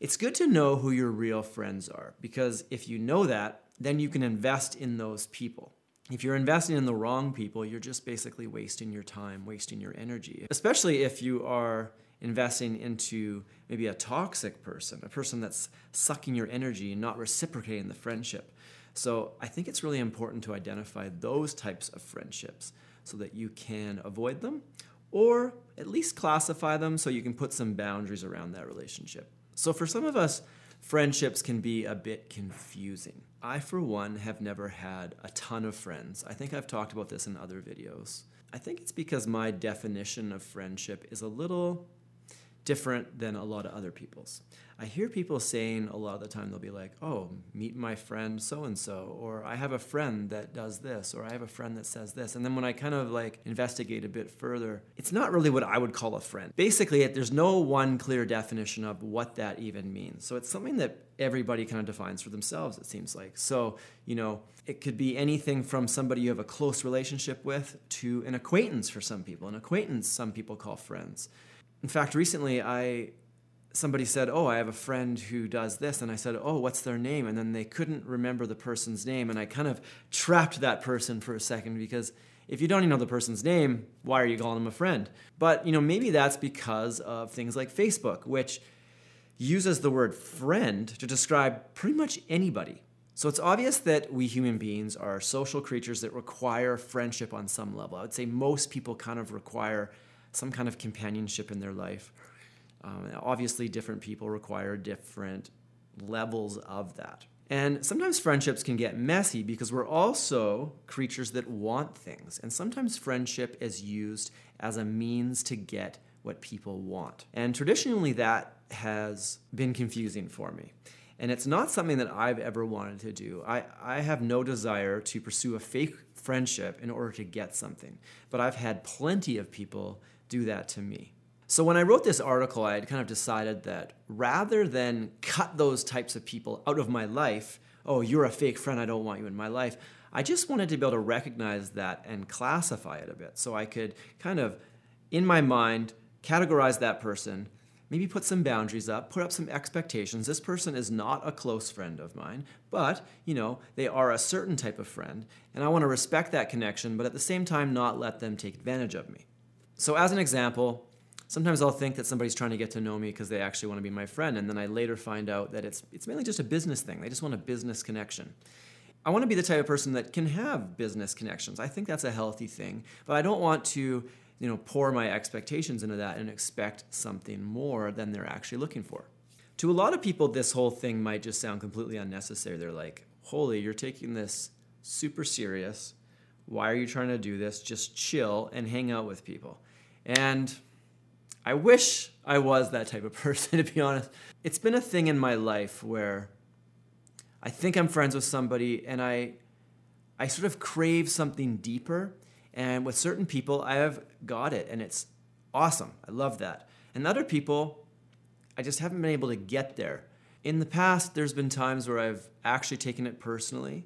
It's good to know who your real friends are because if you know that, then you can invest in those people. If you're investing in the wrong people, you're just basically wasting your time, wasting your energy. Especially if you are investing into maybe a toxic person, a person that's sucking your energy and not reciprocating the friendship. So I think it's really important to identify those types of friendships so that you can avoid them or at least classify them so you can put some boundaries around that relationship. So for some of us, friendships can be a bit confusing. I, for one, have never had a ton of friends. I think I've talked about this in other videos. I think it's because my definition of friendship is a little different than a lot of other people's. I hear people saying a lot of the time, they'll be like, oh, meet my friend so and so, or I have a friend that does this, or I have a friend that says this. And then when I kind of like investigate a bit further, it's not really what I would call a friend. Basically, there's no one clear definition of what that even means. So it's something that everybody kind of defines for themselves, it seems like. So, you know, it could be anything from somebody you have a close relationship with to an acquaintance for some people. An acquaintance, some people call friends. In fact, recently I somebody said, "Oh, I have a friend who does this," and I said, "Oh, what's their name?" And then they couldn't remember the person's name, and I kind of trapped that person for a second because if you don't even know the person's name, why are you calling them a friend? But you know, maybe that's because of things like Facebook, which uses the word friend to describe pretty much anybody. So it's obvious that we human beings are social creatures that require friendship on some level. I would say most people kind of require some kind of companionship in their life. Um, obviously, different people require different levels of that. And sometimes friendships can get messy because we're also creatures that want things. And sometimes friendship is used as a means to get what people want. And traditionally, that has been confusing for me. And it's not something that I've ever wanted to do. I, I have no desire to pursue a fake friendship in order to get something. But I've had plenty of people do that to me. So when I wrote this article, I had kind of decided that rather than cut those types of people out of my life, oh, you're a fake friend, I don't want you in my life, I just wanted to be able to recognize that and classify it a bit so I could kind of, in my mind, categorize that person, maybe put some boundaries up, put up some expectations. This person is not a close friend of mine, but, you know, they are a certain type of friend, and I want to respect that connection, but at the same time not let them take advantage of me. So, as an example, sometimes I'll think that somebody's trying to get to know me because they actually want to be my friend, and then I later find out that it's, it's mainly just a business thing. They just want a business connection. I want to be the type of person that can have business connections. I think that's a healthy thing, but I don't want to, you know, pour my expectations into that and expect something more than they're actually looking for. To a lot of people, this whole thing might just sound completely unnecessary. They're like, "Holy, you're taking this super serious. Why are you trying to do this? Just chill and hang out with people." And I wish I was that type of person, to be honest. It's been a thing in my life where I think I'm friends with somebody and I, I sort of crave something deeper. And with certain people, I have got it and it's awesome. I love that. And other people, I just haven't been able to get there. In the past, there's been times where I've actually taken it personally.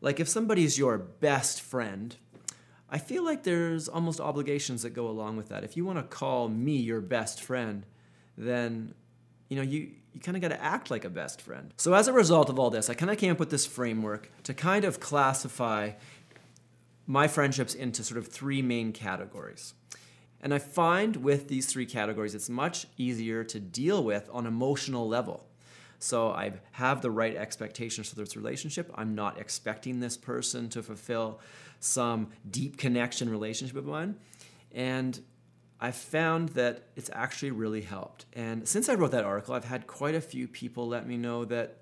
Like if somebody's your best friend, I feel like there's almost obligations that go along with that. If you want to call me your best friend, then you know you you kind of got to act like a best friend. So as a result of all this, I kind of came up with this framework to kind of classify my friendships into sort of three main categories. And I find with these three categories, it's much easier to deal with on emotional level. So I have the right expectations for this relationship. I'm not expecting this person to fulfill some deep connection relationship of mine. And I found that it's actually really helped. And since I wrote that article, I've had quite a few people let me know that,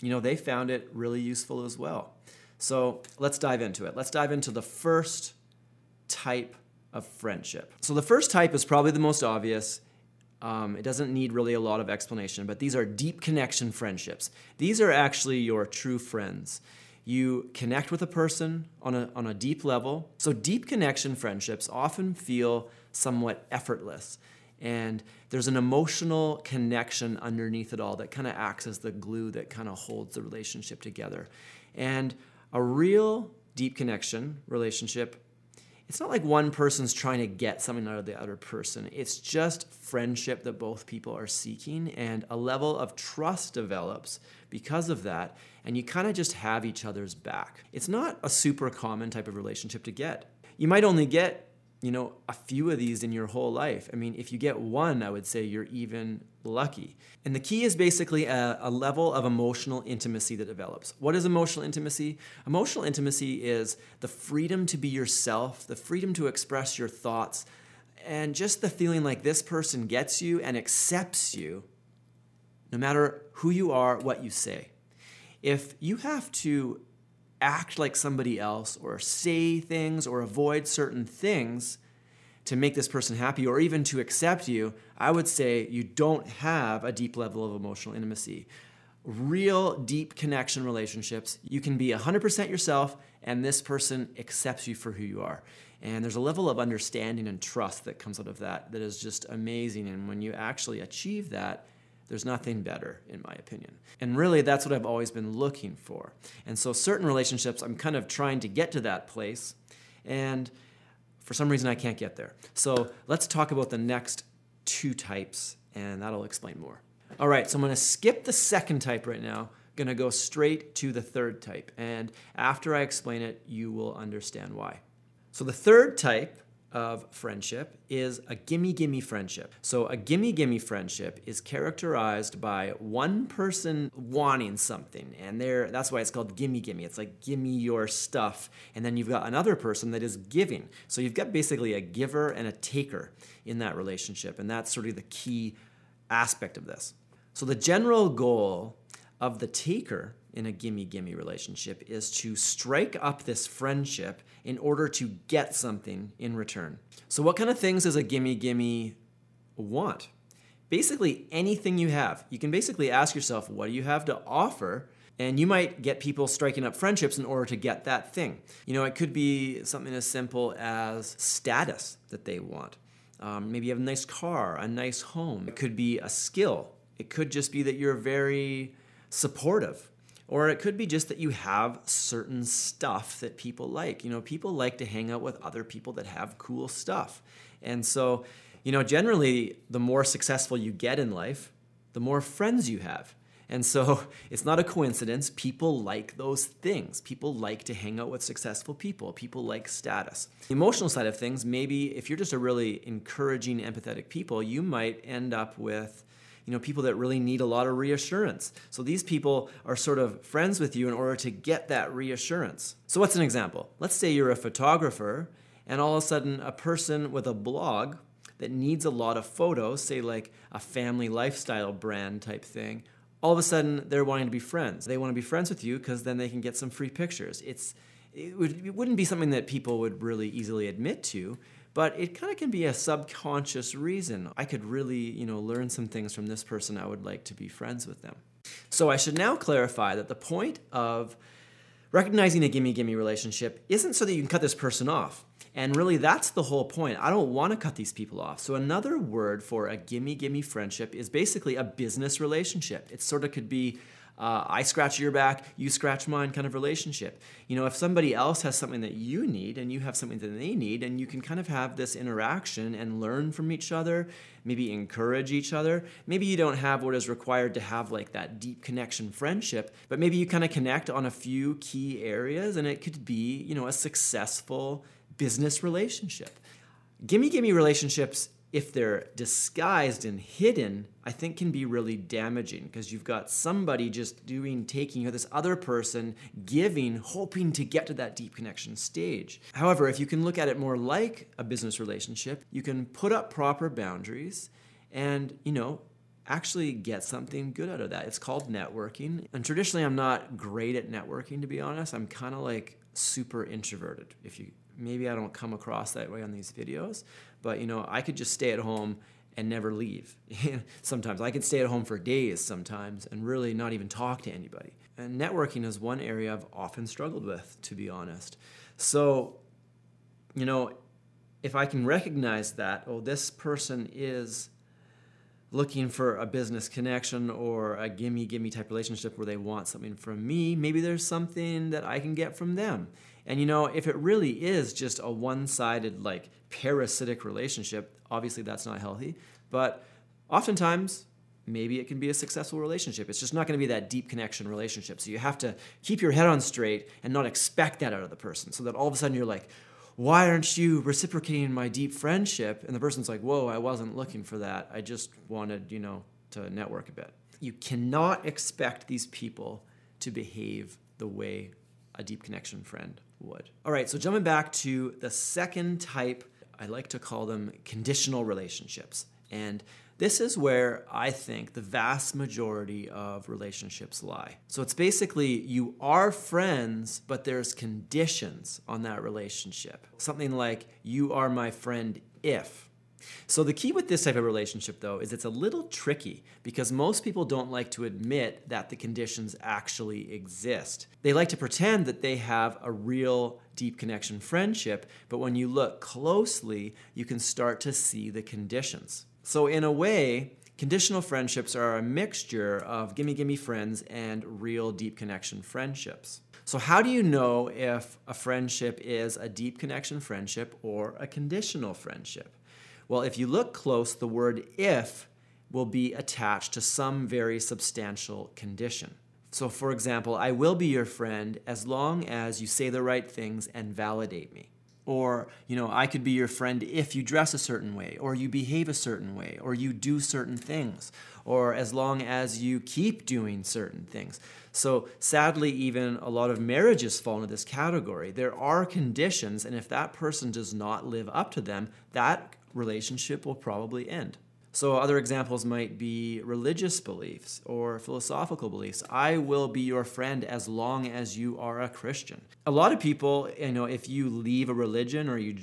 you know, they found it really useful as well. So let's dive into it. Let's dive into the first type of friendship. So the first type is probably the most obvious. Um, it doesn't need really a lot of explanation, but these are deep connection friendships. These are actually your true friends you connect with a person on a, on a deep level. So, deep connection friendships often feel somewhat effortless. And there's an emotional connection underneath it all that kind of acts as the glue that kind of holds the relationship together. And a real deep connection relationship it's not like one person's trying to get something out of the other person. It's just friendship that both people are seeking, and a level of trust develops because of that, and you kind of just have each other's back. It's not a super common type of relationship to get. You might only get you know, a few of these in your whole life. I mean, if you get one, I would say you're even lucky. And the key is basically a, a, level of emotional intimacy that develops. What is emotional intimacy? Emotional intimacy is the freedom to be yourself, the freedom to express your thoughts, and just the feeling like this person gets you and accepts you no matter who you are, what you say. If you have to act like somebody else or say things or avoid certain things to make this person happy or even to accept you, I would say you don't have a deep level of emotional intimacy. Real deep connection relationships, you can be 100% yourself and this person accepts you for who you are. And there's a level of understanding and trust that comes out of that that is just amazing. And when you actually achieve that, there's nothing better, in my opinion. And really, that's what I've always been looking for. And so, certain relationships, I'm kind of trying to get to that place. And for some reason, I can't get there. So, let's talk about the next two types, and that'll explain more. All right, so I'm to skip the second type right now. To go straight to the third type. And after I explain it, you will understand why. So, the third type of friendship is a gimme gimme friendship. So, a gimme gimme friendship is characterized by one person wanting something, and there that's why it's called gimme gimme. It's like gimme your stuff, and then you've got another person that is giving. So, you've got basically a giver and a taker in that relationship, and that's sort of the key aspect of this. So, the general goal of the taker in a gimme gimme relationship is to strike up this friendship in order to get something in return. So, what kind of things does a gimme gimme want? Basically, anything you have. You can basically ask yourself, what do you have to offer? And you might get people striking up friendships in order to get that thing. You know, it could be something as simple as status that they want. Um, maybe you have a nice car, a nice home. It could be a skill. It could just be that you're very supportive or it could be just that you have certain stuff that people like. You know, people like to hang out with other people that have cool stuff. And so, you know, generally, the more successful you get in life, the more friends you have. And so it's not a coincidence. People like those things. People like to hang out with successful people. People like status. The emotional side of things, maybe if you're just a really encouraging, empathetic people, you might end up with you know, people that really need a lot of reassurance. So these people are sort of friends with you in order to get that reassurance. So what's an example? Let's say you're a photographer and all of a sudden a person with a blog that needs a lot of photos, say like a family lifestyle brand type thing, all of a sudden they're wanting to be friends. They want to be friends with you because then they can get some free pictures. It's it, would, it wouldn't be something that people would really easily admit to, but it kind of can be a subconscious reason. I could really, you know, learn some things from this person. I would like to be friends with them. So I should now clarify that the point of recognizing a gimme gimme relationship isn't so that you can cut this person off. And really, that's the whole point. I don't want to cut these people off. So, another word for a gimme gimme friendship is basically a business relationship. It sort of could be uh, I scratch your back, you scratch mine kind of relationship. You know, if somebody else has something that you need and you have something that they need, and you can kind of have this interaction and learn from each other, maybe encourage each other. Maybe you don't have what is required to have like that deep connection friendship, but maybe you kind of connect on a few key areas and it could be, you know, a successful business relationship. Gimme gimme relationships if they're disguised and hidden, I think can be really damaging because you've got somebody just doing, taking, or this other person giving, hoping to get to that deep connection stage. However, if you can look at it more like a business relationship, you can put up proper boundaries and, you know, actually get something good out of that. It's called networking. And traditionally, I'm not great at networking, to be honest. I'm kind of like super introverted, if you maybe I don't come across that way on these videos, but you know, I could just stay at home and never leave. sometimes I could stay at home for days sometimes and really not even talk to anybody. And networking is one area I've often struggled with, to be honest. So, you know, if I can recognize that, oh, this person is looking for a business connection or a gimme gimme type relationship where they want something from me, maybe there's something that I can get from them. And you know, if it really is just a one sided, like parasitic relationship, obviously that's not healthy. But oftentimes, maybe it can be a successful relationship. It's just not going to be that deep connection relationship. So you have to keep your head on straight and not expect that out of the person so that all of a sudden you're like, why aren't you reciprocating my deep friendship? And the person's like, whoa, I wasn't looking for that. I just wanted, you know, to network a bit. You cannot expect these people to behave the way a deep connection friend would. All right, so jumping back to the second type, I like to call them conditional relationships. And this is where I think the vast majority of relationships lie. So it's basically you are friends, but there's conditions on that relationship. Something like, you are my friend if so the key with this type of relationship though is it's a little tricky because most people don't like to admit that the conditions actually exist. They like to pretend that they have a real deep connection friendship, but when you look closely, you can start to see the conditions. So in a way, Conditional friendships are a mixture of gimme gimme friends and real deep connection friendships. So, how do you know if a friendship is a deep connection friendship or a conditional friendship? Well, if you look close, the word if will be attached to some very substantial condition. So, for example, I will be your friend as long as you say the right things and validate me. Or, you know, I could be your friend if you dress a certain way, or you behave a certain way, or you do certain things, or as long as you keep doing certain things. So, sadly, even a lot of marriages fall into this category. There are conditions, and if that person does not live up to them, that relationship will probably end. So, other examples might be religious beliefs or philosophical beliefs. I will be your friend as long as you are a Christian. A lot of people, you know, if you leave a religion or you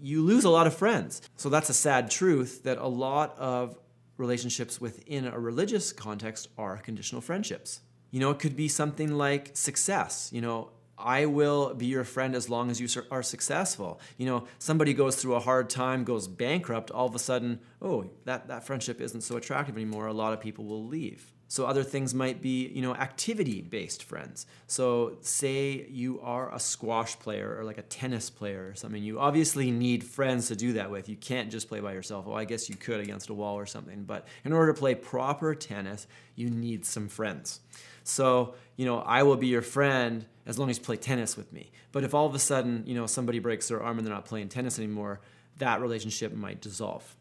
you lose a lot of friends. So that's a sad truth that a lot of relationships within a religious context are conditional friendships. You know, it could be something like success. You know, I will be your friend as long as you are successful. You know, somebody goes through a hard time, goes bankrupt, all of a sudden, oh, that, that friendship isn't so attractive anymore. A lot of people will leave. So other things might be, you know, activity-based friends. So say you are a squash player or like a tennis player or something. You obviously need friends to do that with. You can't just play by yourself. Well, I guess you could against a wall or something, but in order to play proper tennis, you need some friends. So, you know, I will be your friend as long as you play tennis with me. But if all of a sudden, you know, somebody breaks their arm and they're not playing tennis anymore, that relationship might dissolve.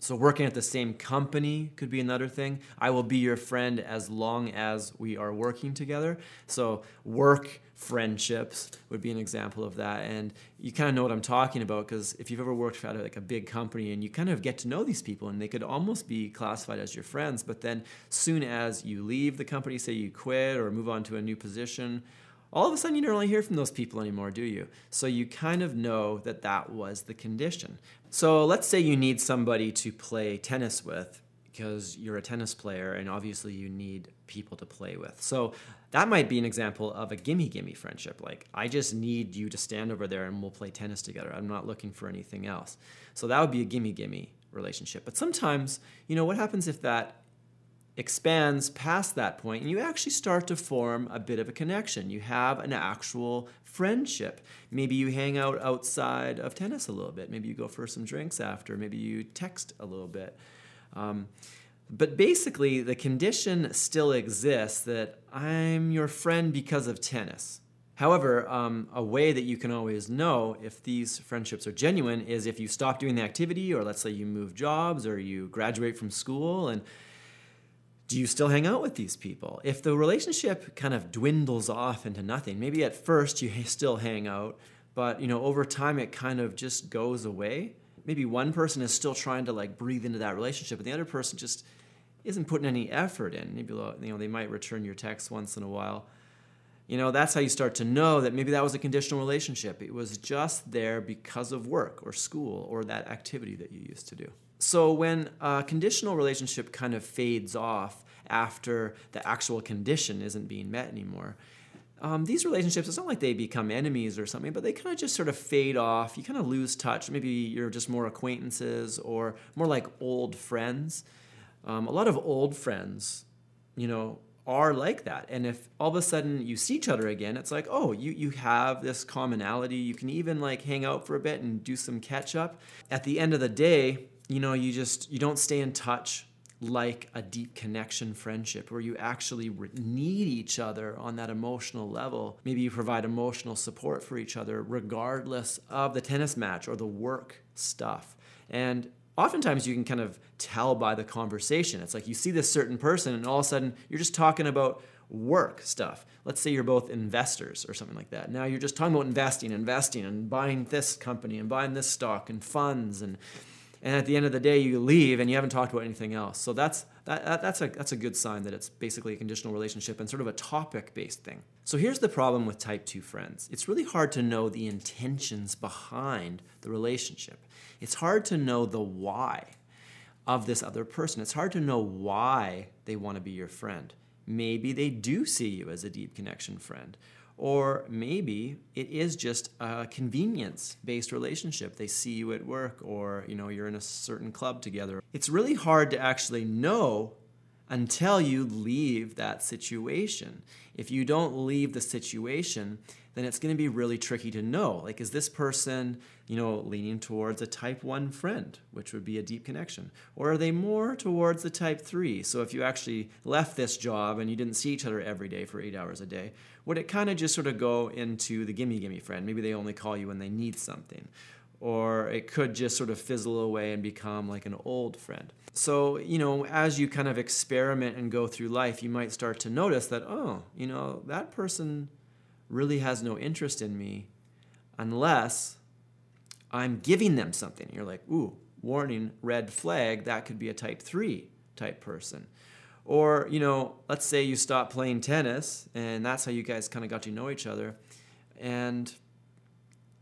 So, working at the same company could be another thing. I will be your friend as long as we are working together. So, work friendships would be an example of that. And you kind of know what I'm talking about because if you've ever worked for like a big company and you kind of get to know these people and they could almost be classified as your friends, but then soon as you leave the company, say you quit or move on to a new position, all of a sudden you don't really hear from those people anymore, do you? So you kind of know that that was the condition. So let's say you need somebody to play tennis with because you're a tennis player and obviously you need people to play with. So that might be an example of a gimme gimme friendship. Like, I just need you to stand over there and we'll play tennis together. I'm not looking for anything else. So that would be a gimme gimme relationship. But sometimes, you know, what happens if that expands past that point and you actually start to form a bit of a connection. You have an actual friendship. Maybe you hang out outside of tennis a little bit. Maybe you go for some drinks after. Maybe you text a little bit. Um, but basically, the condition still exists that I'm your friend because of tennis. However, um, a way that you can always know if these friendships are genuine is if you stop doing the activity, or let's say you move jobs, or you graduate from school, and do you still hang out with these people? If the relationship kind of dwindles off into nothing, maybe at first you still hang out, but you know over time it kind of just goes away. Maybe one person is still trying to like breathe into that relationship, and the other person just isn't putting any effort in. Maybe you know they might return your text once in a while. You know that's how you start to know that maybe that was a conditional relationship. It was just there because of work or school or that activity that you used to do. So when a conditional relationship kind of fades off after the actual condition isn't being met anymore, um, these relationships, it's not like they become enemies or something, but they kind of just sort of fade off. You kind of lose touch. Maybe you're just more acquaintances or more like old friends. Um, a lot of old friends, you know, are like that. And if all of a sudden you see each other again, it's like, oh, you, you have this commonality. You can even like hang out for a bit and do some catch up. At the end of the day, you know, you just you don't stay in touch like a deep connection friendship where you actually need each other on that emotional level. Maybe you provide emotional support for each other regardless of the tennis match or the work stuff. And oftentimes you can kind of tell by the conversation. It's like you see this certain person, and all of a sudden you're just talking about work stuff. Let's say you're both investors or something like that. Now you're just talking about investing, investing, and buying this company and buying this stock and funds and and at the end of the day you leave and you haven't talked about anything else so that's that, that, that's a that's a good sign that it's basically a conditional relationship and sort of a topic based thing so here's the problem with type 2 friends it's really hard to know the intentions behind the relationship it's hard to know the why of this other person. It's hard to know why they want to be your friend. Maybe they do see you as a deep connection friend. Or maybe it is just a convenience based relationship. They see you at work or you know you're in a certain club together. It's really hard to actually know until you leave that situation. If you don't leave the situation, then it's going to be really tricky to know. Like, is this person, you know, leaning towards a type 1 friend, which would be a deep connection? Or are they more towards the type 3? So, if you actually left this job and you didn't see each other every day for eight hours a day, would it kind of just sort of go into the gimme gimme friend? Maybe they only call you when they need something or it could just sort of fizzle away and become like an old friend. So, you know, as you kind of experiment and go through life, you might start to notice that, oh, you know, that person really has no interest in me unless I'm giving them something. You're like, ooh, warning, red flag, that could be a type 3 type person. Or, you know, let's say you stop playing tennis and that's how you guys kind of got to know each other. And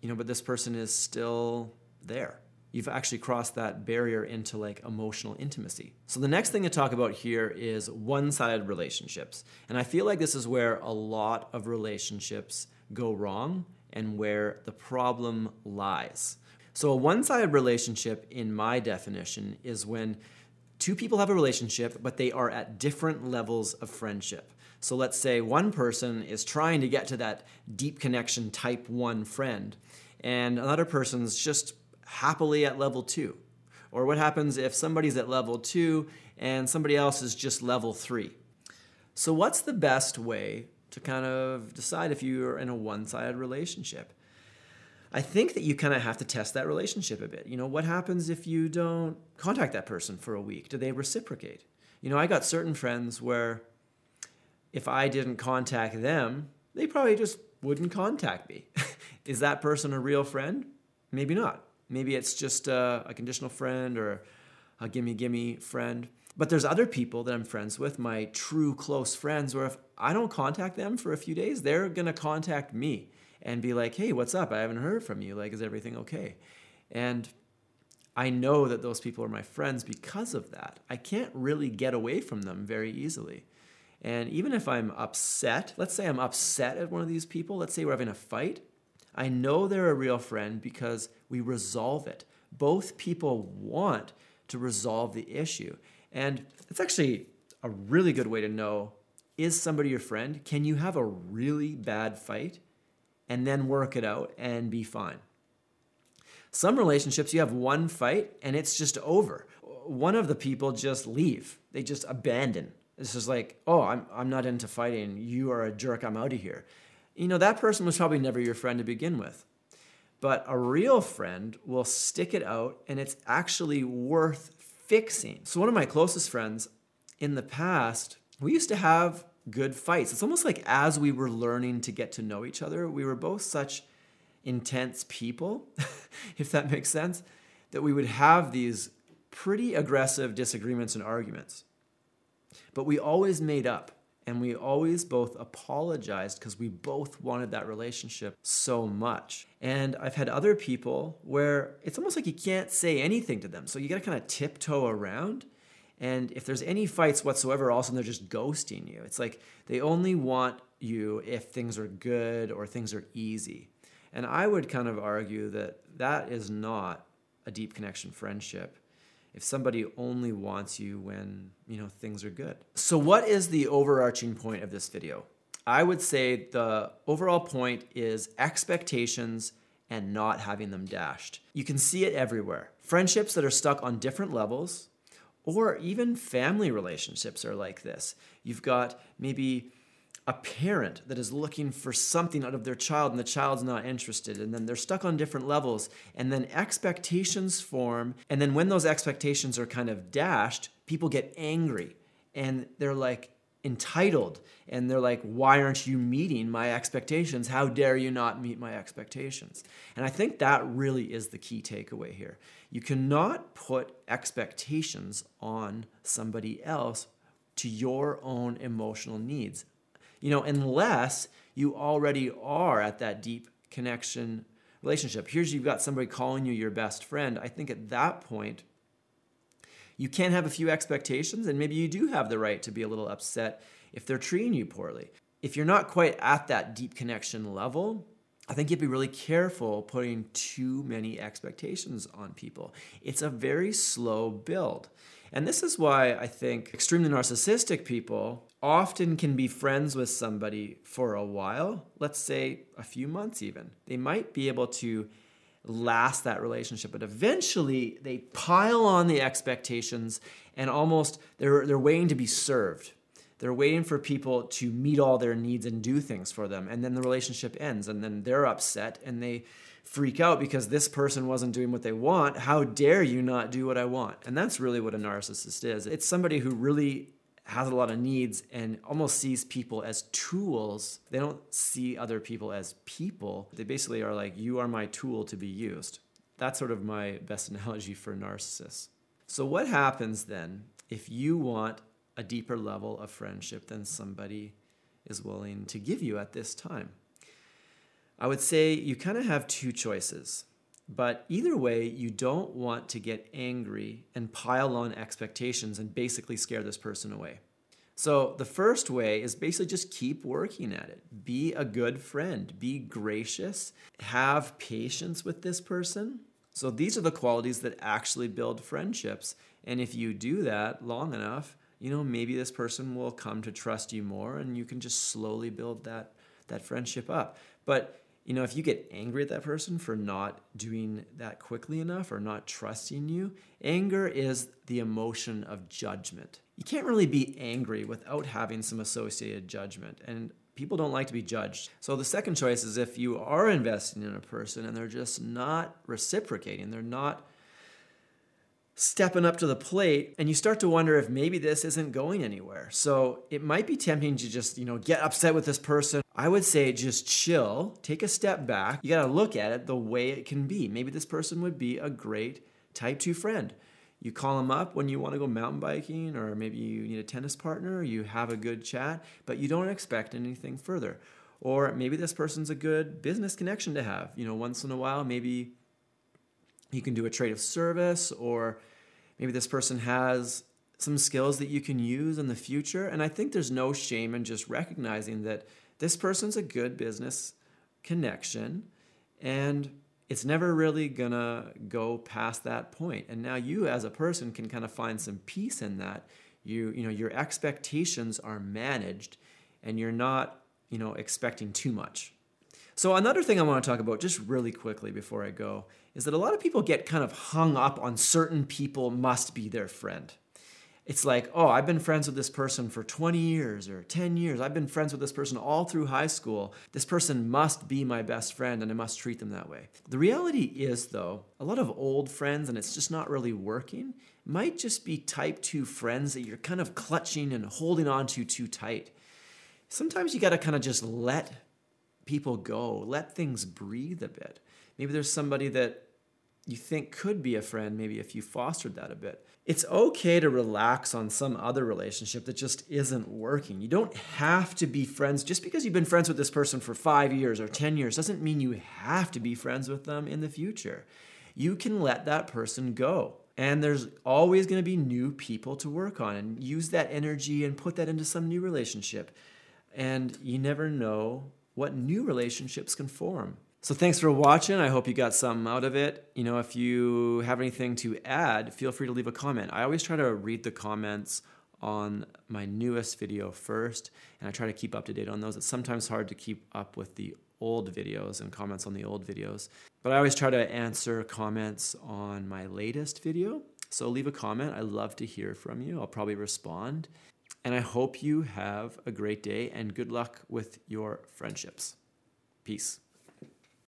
you know, but this person is still there. You've actually crossed that barrier into like emotional intimacy. So, the next thing to talk about here is one sided relationships. And I feel like this is where a lot of relationships go wrong and where the problem lies. So, a one sided relationship, in my definition, is when two people have a relationship, but they are at different levels of friendship. So let's say one person is trying to get to that deep connection type 1 friend, and another person's just happily at level 2. Or what happens if somebody's at level 2 and somebody else is just level 3? So, what's the best way to kind of decide if you're in a one sided relationship? I think that you kind of have to test that relationship a bit. You know, what happens if you don't contact that person for a week? Do they reciprocate? You know, I got certain friends where if I didn't contact them, they probably just wouldn't contact me. Is that person a real friend? Maybe not. Maybe it's just a, a, conditional friend or a gimme gimme friend. But there's other people that I'm friends with, my true close friends, where if I don't contact them for a few days, they're gonna contact me and be like, hey, what's up? I haven't heard from you. Like, is everything okay? And I know that those people are my friends because of that. I can't really get away from them very easily. And even if I'm upset, let's say I'm upset at one of these people, let's say we're having a fight, I know they're a real friend because we resolve it. Both people want to resolve the issue. And it's actually a really good way to know is somebody your friend? Can you have a really bad fight and then work it out and be fine? Some relationships, you have one fight and it's just over. One of the people just leave, they just abandon This is like, oh, I'm, I'm not into fighting. You are a jerk. I'm out of here. You know, that person was probably never your friend to begin with. But a real friend will stick it out and it's actually worth fixing. So, one of my closest friends in the past, we used to have good fights. It's almost like as we were learning to get to know each other, we were both such intense people, if that makes sense, that we would have these pretty aggressive disagreements and arguments. But we always made up and we always both apologized because we both wanted that relationship so much. And I've had other people where it's almost like you can't say anything to them. So you got to kind of tiptoe around. And if there's any fights whatsoever, all of a sudden they're just ghosting you. It's like they only want you if things are good or things are easy. And I would kind of argue that that is not a deep connection friendship if somebody only wants you when, you know, things are good. So what is the overarching point of this video? I would say the overall point is expectations and not having them dashed. You can see it everywhere. Friendships that are stuck on different levels, or even family relationships are like this. You've got maybe a parent that is looking for something out of their child and the child's not interested and then they're stuck on different levels and then expectations form and then when those expectations are kind of dashed people get angry and they're like entitled and they're like why aren't you meeting my expectations? How dare you not meet my expectations? And i think that really is the key takeaway here. You cannot put expectations on somebody else to your own emotional needs you know, unless you already are at that deep connection relationship. Here's you've got somebody calling you your best friend. I think at that point, you can have a few expectations, and maybe you do have the right to be a little upset if they're treating you poorly. If you're not quite at that deep connection level, I think you'd be really careful putting too many expectations on people. It's a very slow build. And this is why I think extremely narcissistic people often can be friends with somebody for a while, let's say a few months even. They might be able to last that relationship, but eventually they pile on the expectations and almost they're, they're waiting to be served. They're waiting for people to meet all their needs and do things for them. And then the relationship ends, and then they're upset and they freak out because this person wasn't doing what they want. How dare you not do what I want? And that's really what a narcissist is. It's somebody who really has a lot of needs and almost sees people as tools. They don't see other people as people. They basically are like, you are my tool to be used. That's sort of my best analogy for narcissists. So, what happens then if you want a deeper level of friendship than somebody is willing to give you at this time. I would say you kind of have two choices. But either way, you don't want to get angry and pile on expectations and basically scare this person away. So, the first way is basically just keep working at it. Be a good friend, be gracious, have patience with this person. So, these are the qualities that actually build friendships. And if you do that long enough, you know, maybe this person will come to trust you more and you can just slowly build that that friendship up. But, you know, if you get angry at that person for not doing that quickly enough or not trusting you, anger is the emotion of judgment. You can't really be angry without having some associated judgment. And people don't like to be judged. So the second choice is if you are investing in a person and they're just not reciprocating, they're not stepping up to the plate and you start to wonder if maybe this isn't going anywhere. So it might be tempting to just, you know, get upset with this person. I would say just chill, take a step back. You got to look at it the way it can be. Maybe this person would be a great type 2 friend. You call them up when you want to go mountain biking or maybe you need a tennis partner, you have a good chat, but you don't expect anything further. Or maybe this person's a good business connection to have. You know, once in a while, maybe you can do a trade of service, or maybe this person has some skills that you can use in the future. And I think there's no shame in just recognizing that this person's a good business connection and it's never really gonna go past that point. And now you as a person can kind of find some peace in that. You, you know, your expectations are managed and you're not, you know, expecting too much. So another thing I want to talk about just really quickly before I go is that a lot of people get kind of hung up on certain people must be their friend. It's like, oh, I've been friends with this person for 20 years or 10 years. I've been friends with this person all through high school. This person must be my best friend and I must treat them that way. The reality is, though, a lot of old friends, and it's just not really working, might just be type 2 friends that you're kind of clutching and holding on to too tight. Sometimes you got to kind of just let people go, let things breathe a bit. Maybe there's somebody that you think could be a friend, maybe if you fostered that a bit. It's okay to relax on some other relationship that just isn't working. You don't have to be friends just because you've been friends with this person for five years or 10 years doesn't mean you have to be friends with them in the future. You can let that person go. And there's always going to be new people to work on and use that energy and put that into some new relationship. And you never know what new relationships can form. So thanks for watching. I hope you got something out of it. You know, if you have anything to add, feel free to leave a comment. I always try to read the comments on my newest video first, and I try to keep up to date on those. It's sometimes hard to keep up with the old videos and comments on the old videos, but I always try to answer comments on my latest video. So leave a comment. I love to hear from you. I'll probably respond. And I hope you have a great day and good luck with your friendships. Peace.